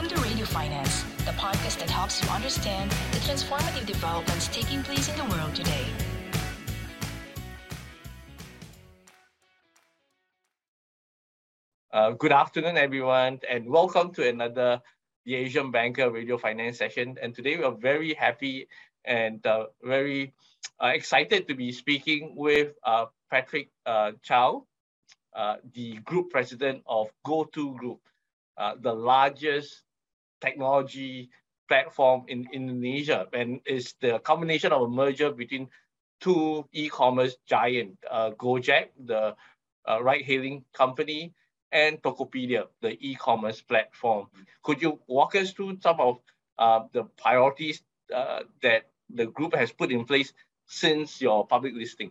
Welcome to Radio Finance, the podcast that helps you understand the transformative developments taking place in the world today. Uh, good afternoon, everyone, and welcome to another The Asian Banker Radio Finance session. And today we are very happy and uh, very uh, excited to be speaking with uh, Patrick uh, Cao, uh, the group president of GoTo Group, uh, the largest technology platform in Indonesia, and is the combination of a merger between two e-commerce giant, uh, Gojek, the uh, ride-hailing company, and Tokopedia, the e-commerce platform. Could you walk us through some of uh, the priorities uh, that the group has put in place since your public listing?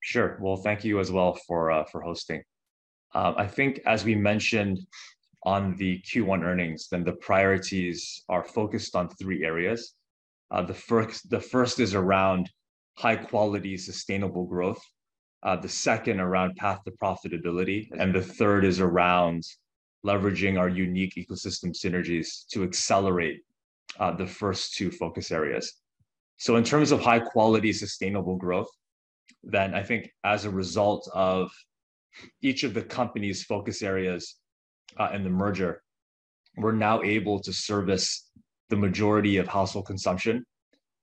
Sure. Well, thank you as well for uh, for hosting. Um, I think as we mentioned on the Q1 earnings, then the priorities are focused on three areas. Uh, the first the first is around high quality sustainable growth. Uh, the second around path to profitability, and the third is around leveraging our unique ecosystem synergies to accelerate uh, the first two focus areas. So in terms of high quality sustainable growth, then I think as a result of each of the company's focus areas uh, in the merger, we're now able to service the majority of household consumption,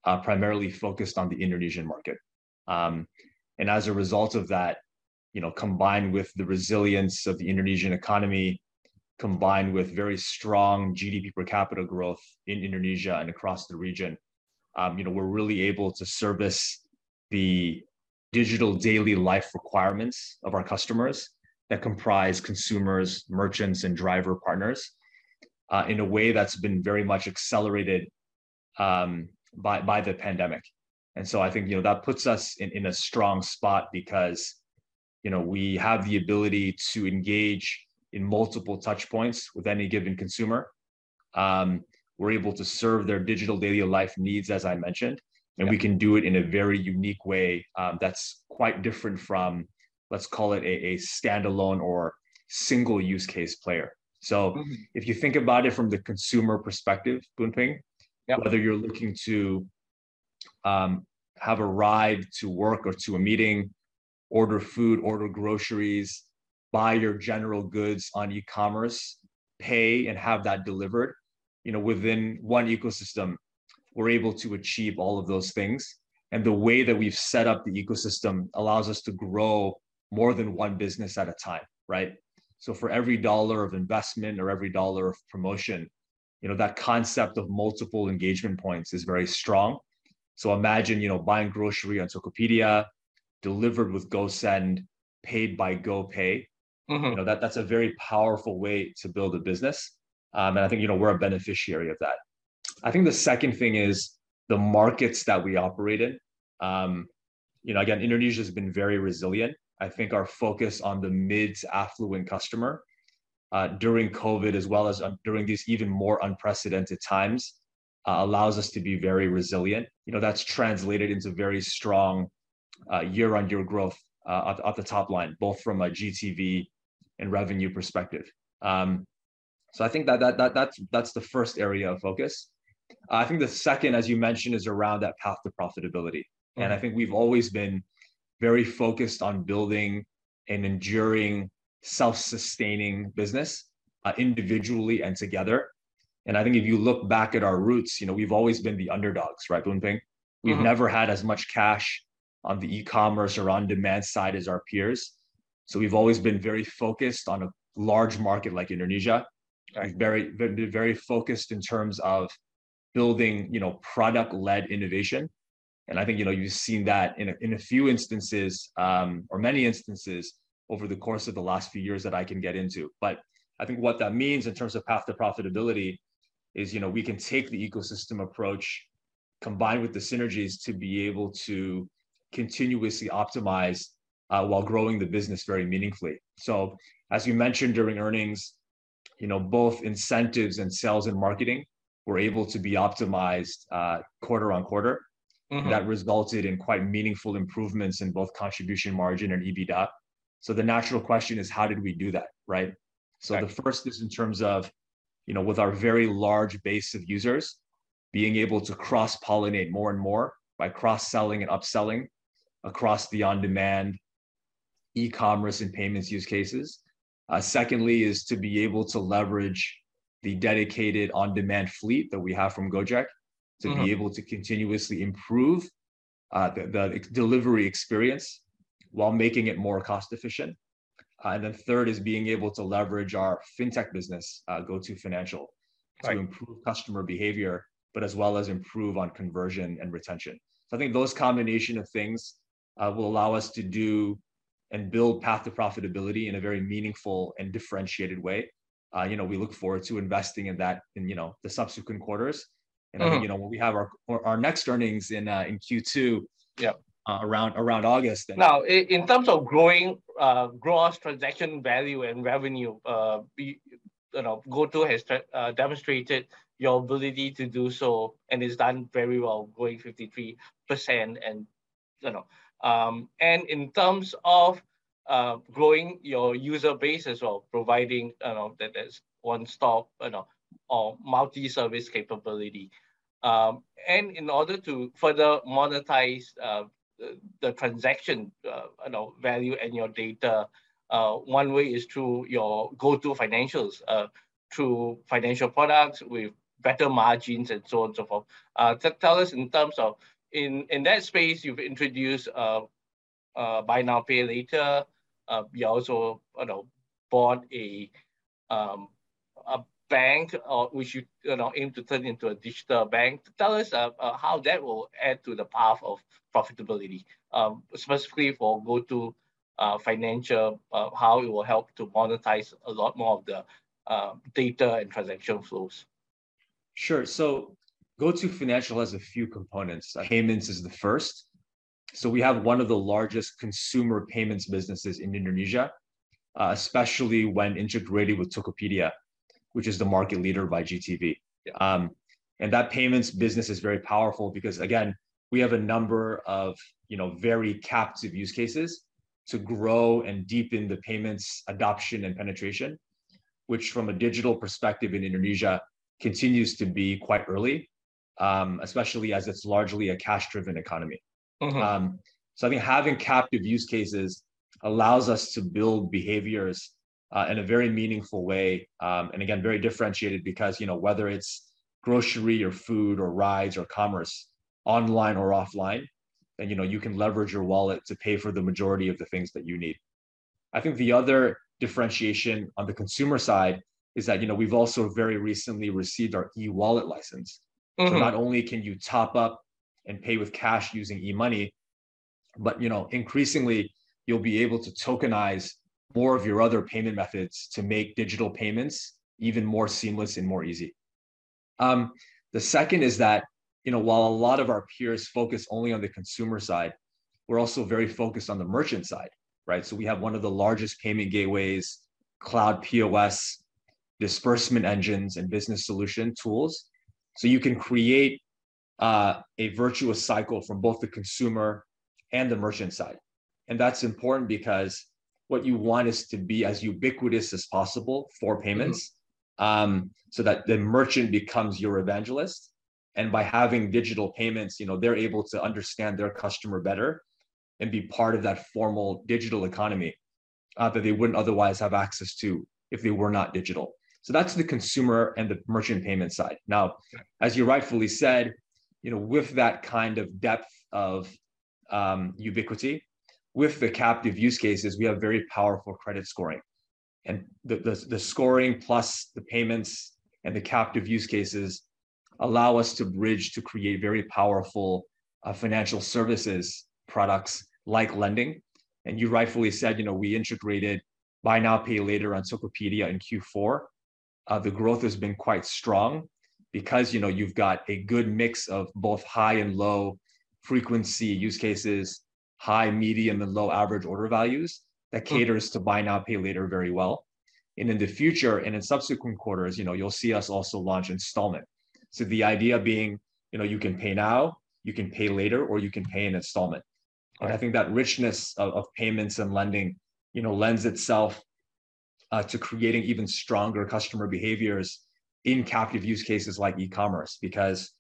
uh, primarily focused on the Indonesian market. Um, and as a result of that, you know, combined with the resilience of the Indonesian economy, combined with very strong GDP per capita growth in Indonesia and across the region, um, you know, we're really able to service the digital daily life requirements of our customers that comprise consumers, merchants, and driver partners uh, in a way that's been very much accelerated um, by, by the pandemic. And so I think you know that puts us in, in a strong spot because you know we have the ability to engage in multiple touch points with any given consumer. Um, we're able to serve their digital daily life needs, as I mentioned, and yeah. we can do it in a very unique way um, that's quite different from let's call it a, a standalone or single use case player so mm-hmm. if you think about it from the consumer perspective Boon Ping, yep. whether you're looking to um, have a ride to work or to a meeting order food order groceries buy your general goods on e-commerce pay and have that delivered you know within one ecosystem we're able to achieve all of those things. And the way that we've set up the ecosystem allows us to grow more than one business at a time, right? So for every dollar of investment or every dollar of promotion, you know, that concept of multiple engagement points is very strong. So imagine, you know, buying grocery on Tokopedia, delivered with GoSend, paid by GoPay. Mm-hmm. You know, that that's a very powerful way to build a business. Um, and I think, you know, we're a beneficiary of that. I think the second thing is the markets that we operate in. Um, you know, again, Indonesia has been very resilient. I think our focus on the mid affluent customer uh, during COVID, as well as uh, during these even more unprecedented times, uh, allows us to be very resilient. You know, that's translated into very strong uh, year-on-year growth uh, at, at, the top line, both from a GTV and revenue perspective. Um, so I think that that that that's that's the first area of focus. I think the second, as you mentioned, is around that path to profitability. Mm-hmm. And I mm-hmm. think we've always been very focused on building an enduring, self-sustaining business uh, individually and together. And I think if you look back at our roots, you know, we've always been the underdogs, right, Boon Ping? We've mm-hmm. never had as much cash on the e-commerce or on-demand side as our peers. So we've always been very focused on a large market like Indonesia. Right. Very, very, very focused in terms of building you know product led innovation and i think you know you've seen that in a, in a few instances um, or many instances over the course of the last few years that i can get into but i think what that means in terms of path to profitability is you know we can take the ecosystem approach combined with the synergies to be able to continuously optimize uh, while growing the business very meaningfully so as you mentioned during earnings you know both incentives and sales and marketing were able to be optimized uh, quarter on quarter. Mm-hmm. That resulted in quite meaningful improvements in both contribution margin and EBITDA. So the natural question is, how did we do that, right? So right. the first is in terms of, you know, with our very large base of users, being able to cross-pollinate more and more by cross-selling and upselling across the on-demand e-commerce and payments use cases. Secondly, is to be able to leverage the dedicated on-demand fleet that we have from Gojek to Mhm. be mm-hmm. able to continuously improve uh, the delivery experience while making it more cost efficient. Uh, and then third is being able to leverage our fintech business, uh, GoTo Financial- Right... to improve customer behavior, but as well as improve on conversion and retention. So I think those combination of things will allow us to do and build path to profitability in a very meaningful and differentiated way. You know, we look forward to investing in that in, you know, the subsequent quarters. Mm-hmm. I think, you know, when we have our our next earnings in uh, in Q2- Yep... around around August, then- Now, in terms of growing uh, gross transaction value and revenue, uh, you know, GoTo has demonstrated your ability to do so, and it's done very well, growing 53%. And, you know, and in terms of growing your user base as well, providing, you know, that there's one-stop, you know, or multi-service capability. Um, and in order to further monetize uh, the transaction, uh, you know, value and your data, uh, one way is through your GoTo Financials, through financial products with better margins and so on and so forth. Tell us in terms of in in that space, you've introduced buy now, pay later. You also, you know, bought a, um, a bank, or which you, you know, aim to turn into a digital bank. Tell us uh, uh, how that will add to the path of profitability, um, specifically for GoTo uh, Financial, uh, how it will help to monetize a lot more of the um, data and transaction flows. Sure. So GoTo Financial has a few components. Payments is the first. So we have one of the largest consumer payments businesses in Indonesia, especially when integrated with Tokopedia, which is the market leader by GTV. Yeah. Um, and that payments business is very powerful because, again, we have a number of, you know, very captive use cases to grow and deepen the payments adoption and penetration, which from a digital perspective in Indonesia, continues to be quite early, um, especially as it's largely a cash-driven economy. Mm-hmm. Um, so I think having captive use cases allows us to build behaviors in a very meaningful way, and again, very differentiated because, you know, whether it's grocery or food or rides or commerce, online or offline, then, you know, you can leverage your wallet to pay for the majority of the things that you need. I think the other differentiation on the consumer side is that, you know, we've also very recently received our e-wallet license. Mm-hmm. So not only can you top up and pay with cash using e-money, but, you know, increasingly, you'll be able to tokenize more of your other payment methods to make digital payments even more seamless and more easy. Um, the second is that, you know, while a lot of our peers focus only on the consumer side, we're also very focused on the merchant side, right? So we have one of the largest payment gateways, cloud POS, disbursement engines, and business solution tools. So you can create uh, a virtuous cycle from both the consumer and the merchant side. And that's important because what you want is to be as ubiquitous as possible for mm-hmm. payments- Mm-hmm... so that the merchant becomes your evangelist, and by having digital payments, you know, they're able to understand their customer better and be part of that formal digital economy, uh, that they wouldn't otherwise have access to if they were not digital. So that's the consumer and the merchant payment side. Now, as you rightfully said, you know, with that kind of depth of um, ubiquity, with the captive use cases, we have very powerful credit scoring. And the the scoring plus the payments and the captive use cases allow us to bridge to create very powerful uh, financial services products like lending. And you rightfully said, you know, we integrated buy now, pay later on Tokopedia in Q4. Uh, the growth has been quite strong because, you know, you've got a good mix of both high and low frequency use cases, high, medium, and low average order values, that caters to buy now, pay later very well. And in the future, and in subsequent quarters, you know, you'll see us also launch installment. So the idea being, you know, you can pay now, you can pay later, or you can pay in installment. Right. I think that richness of payments and lending, you know, lends itself to creating even stronger customer behaviors in captive use cases like e-commerce because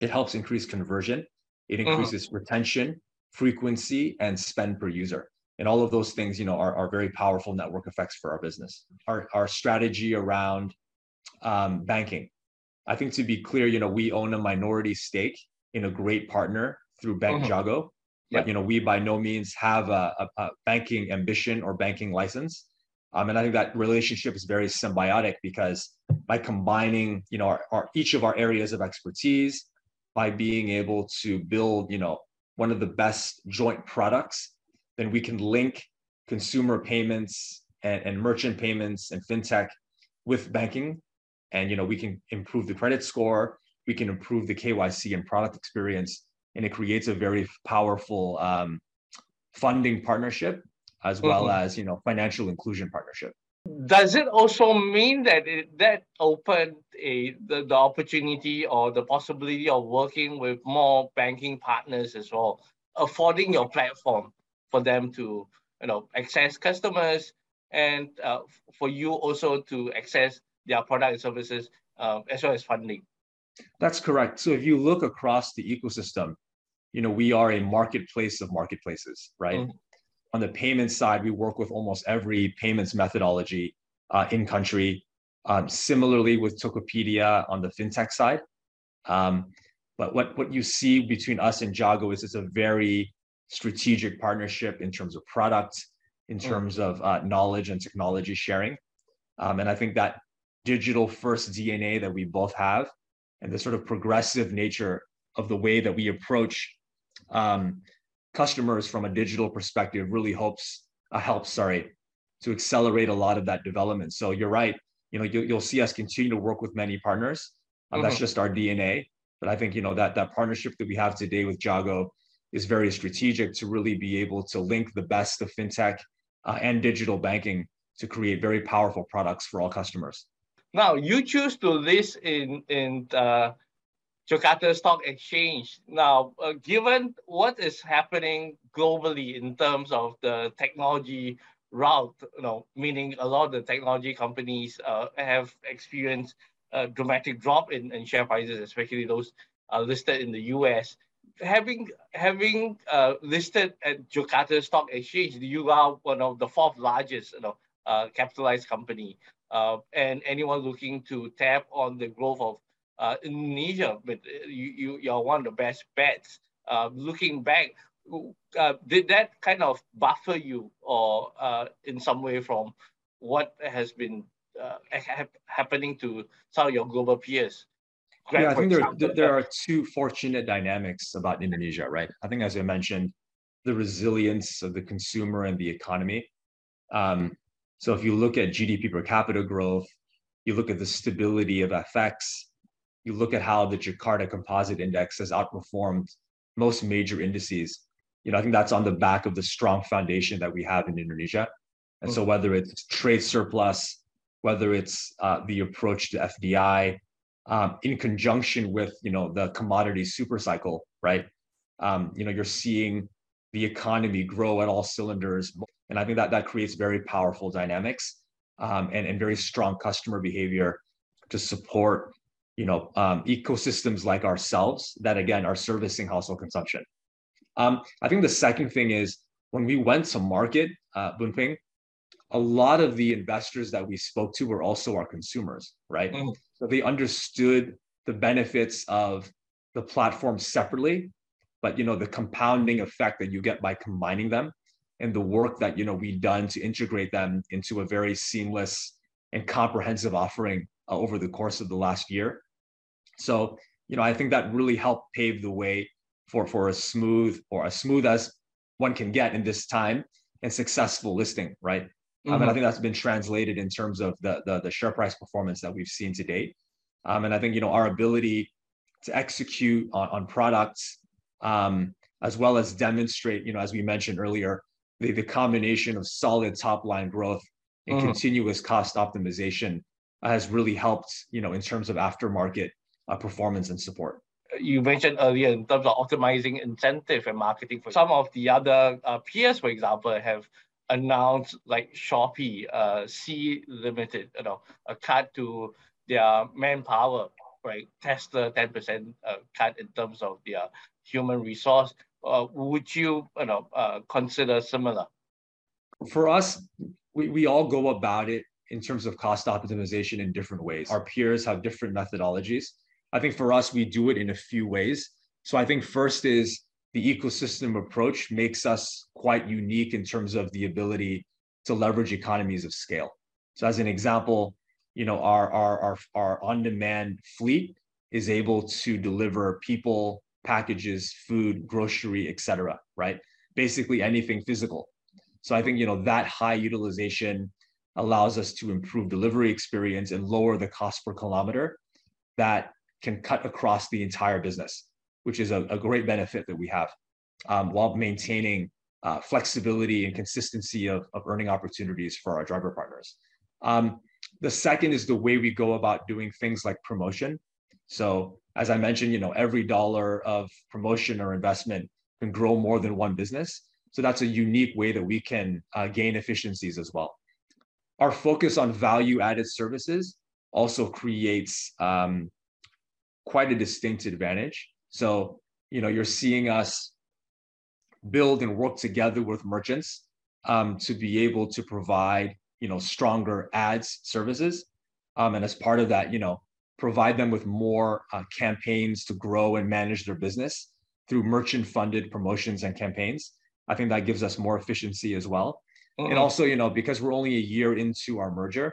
it helps increase conversion, it mm-hmm. increases mm-hmm. retention, frequency, and spend per user. And all of those things, you know, are, are very powerful network effects for our business. Our, our strategy around um, banking. I think to be clear, you know, we own a minority stake in a great partner through Bank mm-hmm. Jago. But you know, we by no means have a, a, a banking ambition or banking license. Um, and I think that relationship is very symbiotic because by combining, you know, our, our, each of our areas of expertise, by being able to build, you know, one of the best joint products, then we can link consumer payments and, and merchant payments and fintech with banking. And, you know, we can improve the credit score, we can improve the KYC and product experience, and it creates a very powerful um, funding partnership as well mm-hmm. as you know financial inclusion partnership does it also mean that it, that opened a the, the opportunity or the possibility of working with more banking partners as well affording your platform for them to you know access customers and uh, for you also to access their product and services uh, as well as funding? That's correct. So if you look across the ecosystem you know we are a marketplace of marketplaces right? Mm-hmm on the payment side, we work with almost every payments methodology uh, in country. Um, similarly with Tokopedia on the fintech side. Um, but what, what you see between us and Jago is it's a very strategic partnership in terms of product, in mm. terms of uh, knowledge and technology sharing. Um, and I think that digital first DNA that we both have and the sort of progressive nature of the way that we approach um, customers from a digital perspective really helps uh, helps sorry to accelerate a lot of that development. So you're right. You know, you, you'll see us continue to work with many partners. Uh, mm-hmm. That's just our DNA. But I think you know that that partnership that we have today with Jago is very strategic to really be able to link the best of fintech uh, and digital banking to create very powerful products for all customers. Now you choose to list in in uh, Jakarta Stock Exchange. Now, uh, given what is happening globally in terms of the technology route, you know, meaning a lot of the technology companies uh, have experienced a dramatic drop in, in share prices, especially those uh, listed in the US. Having having uh, listed at Jakarta Stock Exchange, you are one of the fourth largest, you know, uh, capitalized company. Uh, and anyone looking to tap on the growth of uh, Indonesia, but uh, you, you, you're one of the best bets. Uh, looking back, uh, did that kind of buffer you or uh, in some way from what has been uh, ha- happening to some of your global peers? Grab, yeah, I think there, there, there are two fortunate dynamics about Indonesia, right? I think, as I mentioned, the resilience of the consumer and the economy. Um, so if you look at GDP per capita growth, you look at the stability of FX, you look at how the Jakarta Composite Index has outperformed most major indices. You know, I think that's on the back of the strong foundation that we have in Indonesia. And so, mm-hmm. whether it's trade surplus, whether it's uh, the approach to FDI, um, in conjunction with you know the commodity super cycle, right? Um, you know, you're seeing the economy grow at all cylinders, and I think that that creates very powerful dynamics um, and and very strong customer behavior to support you know, um, ecosystems like ourselves that again are servicing household consumption. Um, I think the second thing is when we went to market, uh, Boon Ping, a lot of the investors that we spoke to were also our consumers, right? Mm. So they understood the benefits of the platform separately, but you know the compounding effect that you get by combining them, and the work that you know we've done to integrate them into a very seamless and comprehensive offering uh, over the course of the last year. So, you know, I think that really helped pave the way for, for a smooth or as smooth as one can get in this time and successful listing, right? Mm-hmm. Um, and I mm-hmm. think that's been translated in terms of the, the, the share price performance that we've seen to date. Um, and I think, you know, our ability to execute on, on products, um, as well as demonstrate, you know, as we mentioned earlier, the, the combination of solid top line growth and mm-hmm. continuous cost optimization has really helped, you know, in terms of aftermarket uh, performance and support. You mentioned earlier in terms of optimizing incentive and marketing for some of the other uh, peers, for example, have announced like Shopee, uh, Sea Limited, you know, a cut to their manpower, right? Tesla 10% uh, cut in terms of their human resource. Uh, would you, you know, uh, consider similar? For us, we, we all go about it in terms of cost optimization in different ways. Our peers have different methodologies. I think for us, we do it in a few ways. So I think first is the ecosystem approach makes us quite unique in terms of the ability to leverage economies of scale. So as an example, you know, our our our, our on-demand fleet is able to deliver people, packages, food, grocery, etc. Right? Basically anything physical. So I think you know that high utilization allows us to improve delivery experience and lower the cost per kilometer that can cut across the entire business which is a, a great benefit that we have, um, while maintaining uh, flexibility and consistency of, of earning opportunities for our driver partners. Um, the second is the way we go about doing things like promotion. So as I mentioned, you know, every dollar of promotion or investment can grow more than one business. So that's a unique way that we can uh, gain efficiencies as well. Our focus on value added services also creates um, quite a distinct advantage so, you know, you're seeing us build and work together with merchants um, to be able to provide, you know, stronger ads services. Um, and as part of that, you know, provide them with more uh, campaigns to grow and manage their business through merchant funded promotions and campaigns. I think that gives us more efficiency as well. Mm-hmm. And also, you know, because we're only a year into our merger,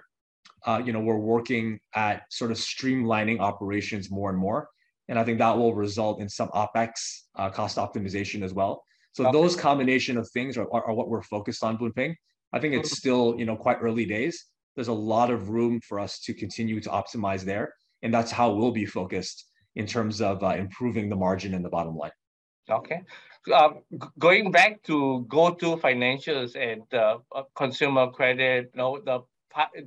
uh, you know, we're working at sort of streamlining operations more and more and I think that will result in some OpEx uh, cost optimization as well. So okay. those combination of things are, are, are, what we're focused on, Boon Ping. I think it's still you know quite early days. There's a lot of room for us to continue to optimize there, and that's how we'll be focused in terms of uh, improving the margin and the bottom line. Okay. Um, going back to GoTo Financials and uh, consumer credit, you know, the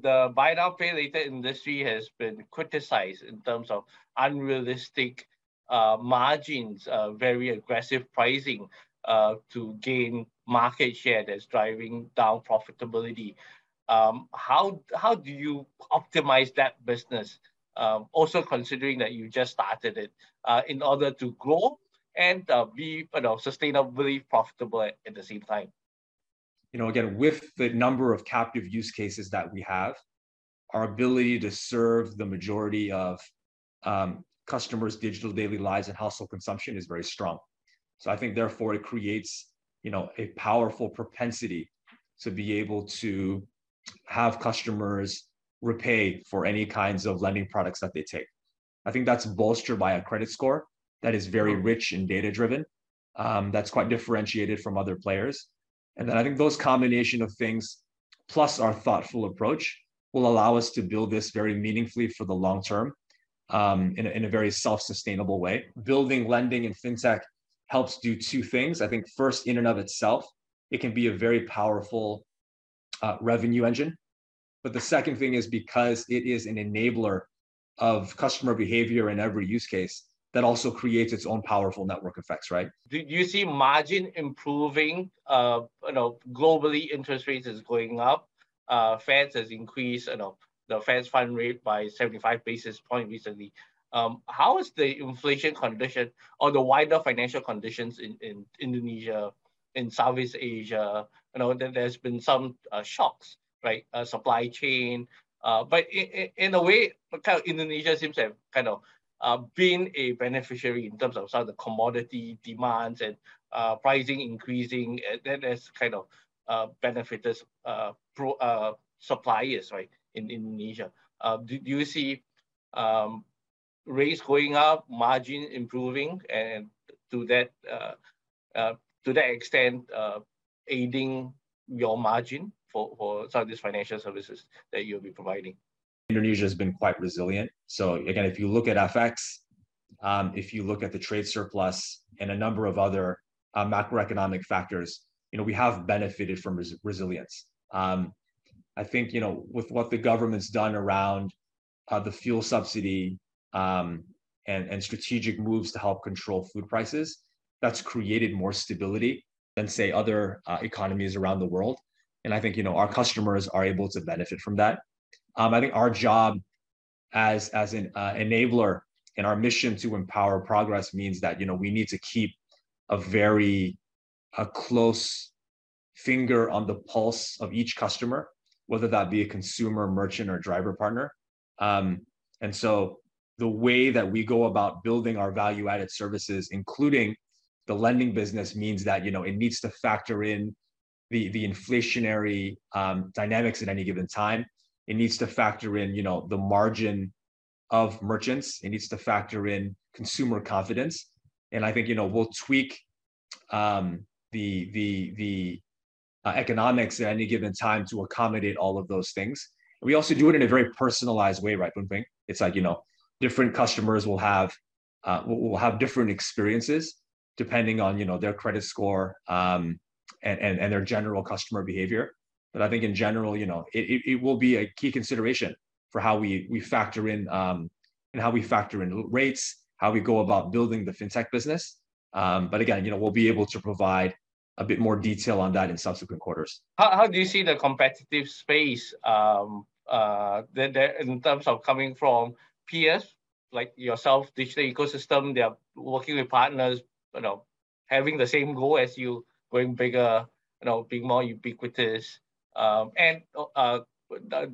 the buy now pay later industry has been criticized in terms of unrealistic uh, margins, uh, very aggressive pricing uh, to gain market share that's driving down profitability. Um, how how do you optimize that business? Um, also considering that you just started it uh, in order to grow and uh, be you know sustainably profitable at, at the same time you know, again, with the number of captive use cases that we have, our ability to serve the majority of um, customers' digital daily lives and household consumption is very strong. So I think, therefore, it creates, you know, a powerful propensity to be able to have customers repay for any kinds of lending products that they take. I think that's bolstered by a credit score that is very rich and data driven. Um, that's quite differentiated from other players. And then I think those combination of things, plus our thoughtful approach, will allow us to build this very meaningfully for the long term um, in, a, in a very self-sustainable way. Building lending and fintech helps do two things. I think first, in and of itself, it can be a very powerful uh, revenue engine. But the second thing is because it is an enabler of customer behavior in every use case, that also creates its own powerful network effects, right? Do you see margin improving? Uh, you know, globally interest rates is going up. Uh, Fed has increased, you know, the Fed's fund rate by 75 basis point recently. Um, how is the inflation condition or the wider financial conditions in, in Indonesia, in Southeast Asia? You know, there's been some uh, shocks, right? Uh, supply chain, uh, but in, in a way, kind of Indonesia seems to have kind of uh, been a beneficiary in terms of some of the commodity demands and uh, pricing increasing. That has kind of uh, benefited uh, pro, uh, suppliers, right, in Indonesia. Uh, do, do you see um, rates going up, margin improving, and to that uh, uh, to that extent, uh, aiding your margin for, for some of these financial services that you'll be providing? Indonesia has been quite resilient. So again, if you look at FX, um, if you look at the trade surplus and a number of other uh, macroeconomic factors, you know, we have benefited from res- resilience. Um, I think, you know, with what the government's done around uh, the fuel subsidy um, and, and strategic moves to help control food prices, that's created more stability than say other uh, economies around the world. and I think you know our customers are able to benefit from that. Um, I think our job as as an uh, enabler and our mission to empower progress means that you know we need to keep a very a close finger on the pulse of each customer, whether that be a consumer, merchant, or driver partner. Um, and so the way that we go about building our value-added services, including the lending business, means that you know it needs to factor in the the inflationary um, dynamics at any given time. It needs to factor in you know the margin of merchants. It needs to factor in consumer confidence, and I think you know we'll tweak um, the the the uh, economics at any given time to accommodate all of those things. We also do it in a very personalized way, right, Boon It's like you know different customers will have uh, will have different experiences depending on you know their credit score um, and, and and their general customer behavior. But I think in general, you know, it, it, it will be a key consideration for how we we factor in um, and how we factor in rates, how we go about building the fintech business. Um, but again, you know, we'll be able to provide a bit more detail on that in subsequent quarters. How, how do you see the competitive space um, uh, that, that in terms of coming from peers like yourself, digital ecosystem, they're working with partners, you know, having the same goal as you, going bigger, you know, being more ubiquitous, um, and uh,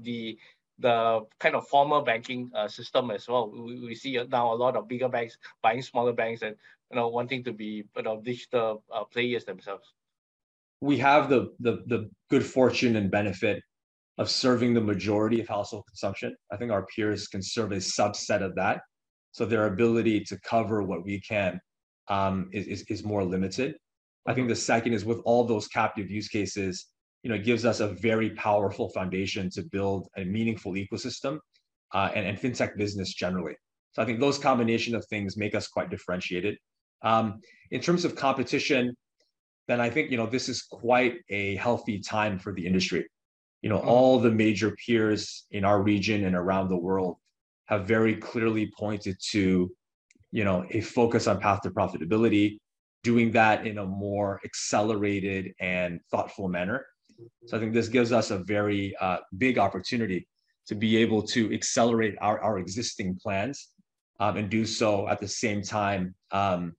the the kind of formal banking uh, system as well. We, we see now a lot of bigger banks buying smaller banks and you know wanting to be you know digital uh, players themselves. We have the, the the good fortune and benefit of serving the majority of household consumption. I think our peers can serve a subset of that, so their ability to cover what we can um, is, is is more limited. I think the second is with all those captive use cases you know, it gives us a very powerful foundation to build a meaningful ecosystem uh, and, and fintech business generally. So I think those combination of things make us quite differentiated. Um, in terms of competition, then I think you know this is quite a healthy time for the industry. You know, mm-hmm. all the major peers in our region and around the world have very clearly pointed to, you know, a focus on path to profitability, doing that in a more accelerated and thoughtful manner. So I think this gives us a very uh, big opportunity to be able to accelerate our, our existing plans um, and do so at the same time um,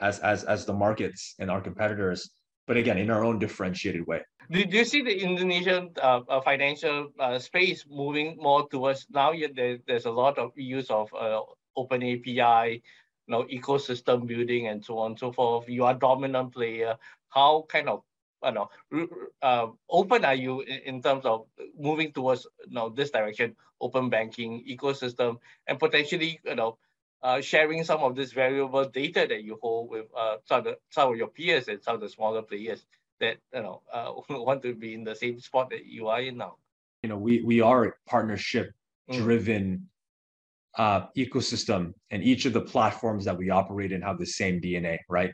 as, as, as the markets and our competitors, but again, in our own differentiated way. Do, do you see the Indonesian uh, uh financial uh, space moving more towards now? There, there's a lot of use of uh, open API, you know, ecosystem building and so on and so forth. You are dominant player. How kind of you know, uh, open are you in, terms of moving towards you know this direction, open banking ecosystem, and potentially you know uh, sharing some of this valuable data that you hold with uh, some of the, some of your peers and some of the smaller players that you know uh, want to be in the same spot that you are in now. You know, we we are a partnership driven. Mm. Uh, ecosystem and each of the platforms that we operate in have the same DNA, right?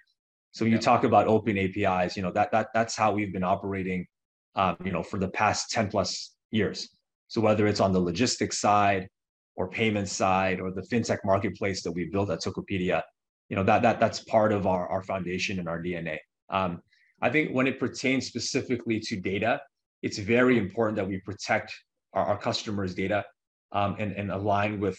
So when you talk about open APIs, you know that that that's how we've been operating, um, you know, for the past ten plus years. So whether it's on the logistics side, or payment side, or the fintech marketplace that we built at Tokopedia, you know that that that's part of our our foundation and our DNA. Um, I think when it pertains specifically to data, it's very important that we protect our, our customers' data um, and and align with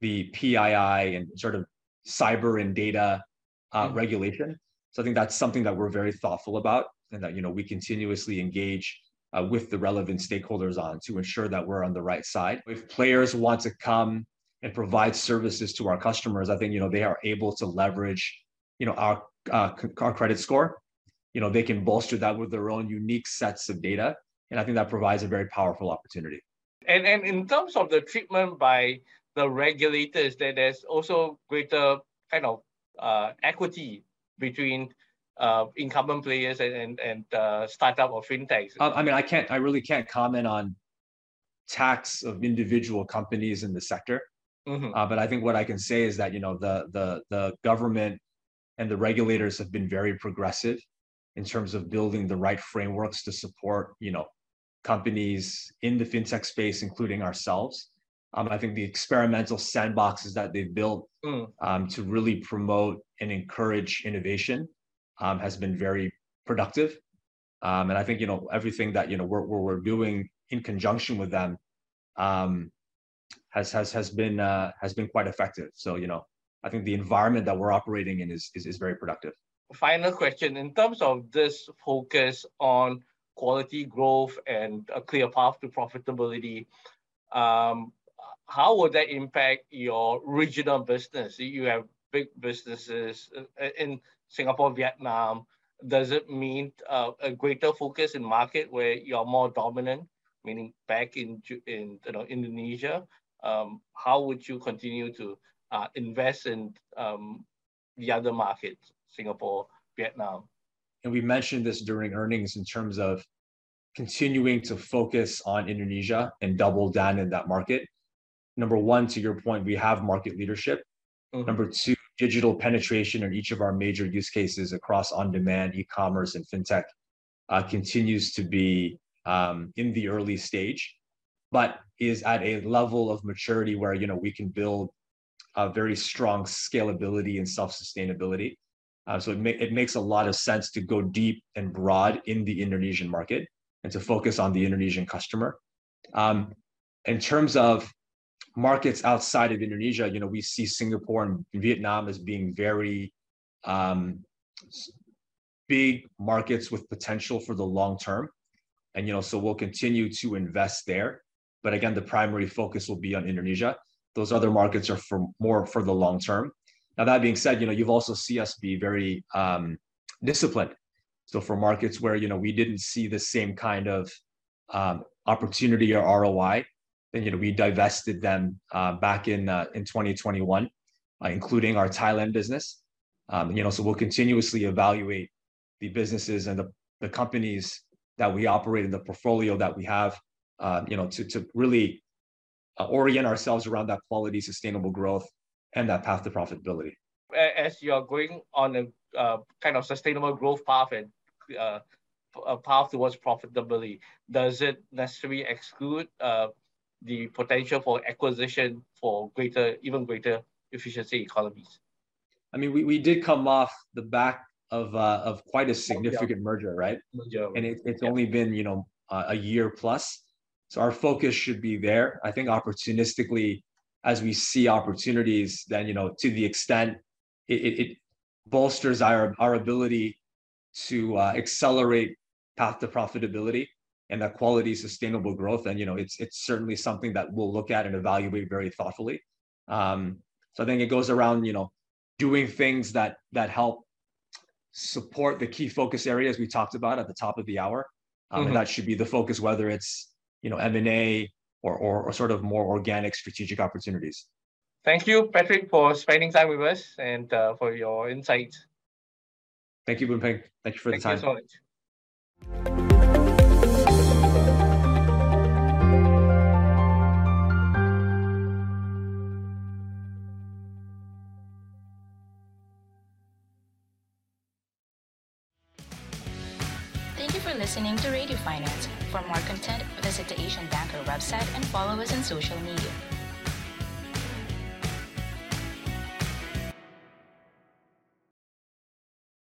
the PII and sort of cyber and data uh, mm-hmm. regulation. So I think that's something that we're very thoughtful about and that, you know, we continuously engage uh, with the relevant stakeholders on to ensure that we're on the right side. If players want to come and provide services to our customers, I think, you know, they are able to leverage, you know, our, uh, our credit score. You know, they can bolster that with their own unique sets of data. And I think that provides a very powerful opportunity. And, and in terms of the treatment by the regulators, that there's also greater kind of uh, equity between uh, incumbent players and and, and uh, startup or fintechs? I mean, I can't. I really can't comment on tax of individual companies in the sector. Mm-hmm. Uh, but I think what I can say is that you know the the the government and the regulators have been very progressive in terms of building the right frameworks to support you know companies in the fintech space, including ourselves. Um, I think the experimental sandboxes that they've built mm. um, to really promote and encourage innovation um, has been very productive. Um, and I think you know everything that you know we're we're, we're doing in conjunction with them um, has has has been uh, has been quite effective. So you know I think the environment that we're operating in is is, is very productive. Final question in terms of this focus on quality growth and a clear path to profitability. Um, how would that impact your regional business? You have big businesses uh, in Singapore, Vietnam. Does it mean uh, a greater focus in market where you're more dominant, meaning back in in you know Indonesia? Um, how would you continue to uh, invest in um, the other markets, Singapore, Vietnam? And we mentioned this during earnings in terms of continuing to focus on Indonesia and double down in that market. Number one, to your point, we have market leadership. Mm-hmm. Number two, digital penetration in each of our major use cases across on-demand, e-commerce, and fintech uh, continues to be um, in the early stage, but is at a level of maturity where you know we can build a very strong scalability and self-sustainability. Uh, so it, ma- it makes a lot of sense to go deep and broad in the Indonesian market and to focus on the Indonesian customer. Um, in terms of markets outside of Indonesia, you know, we see Singapore and Vietnam as being very um, big markets with potential for the long term. And, you know, so we'll continue to invest there. But again, the primary focus will be on Indonesia. Those other markets are for more for the long term. Now, that being said, you know, you've also see us be very um, disciplined. So for markets where, you know, we didn't see the same kind of um, opportunity or ROI, you know we divested them uh, back in uh, in 2021, uh, including our Thailand business. Um, you know, so we'll continuously evaluate the businesses and the, the companies that we operate in the portfolio that we have. Uh, you know, to to really uh, orient ourselves around that quality, sustainable growth, and that path to profitability. As you're going on a uh, kind of sustainable growth path and a path towards profitability, does it necessarily exclude the potential for acquisition for greater, even greater efficiency economies. I mean, we, we did come off the back of uh, of quite a significant merger, right? Merger. And it, it's yeah. only been you know uh, a year plus, so our focus should be there. I think opportunistically, as we see opportunities, then you know to the extent it, it, it bolsters our our ability to uh, accelerate path to profitability and that quality sustainable growth and you know it's it's certainly something that we'll look at and evaluate very thoughtfully. Um, so i think it goes around you know doing things that that help support the key focus areas we talked about at the top of the hour. Um, mm-hmm. and that should be the focus whether it's you know m&a or, or, or sort of more organic strategic opportunities. Thank you patrick for spending time with us and uh, for your insights. Thank you Boon thank you for thank the time. you so much listening to Radio Finance. For more content, visit the Asian Banker website and follow us on social media.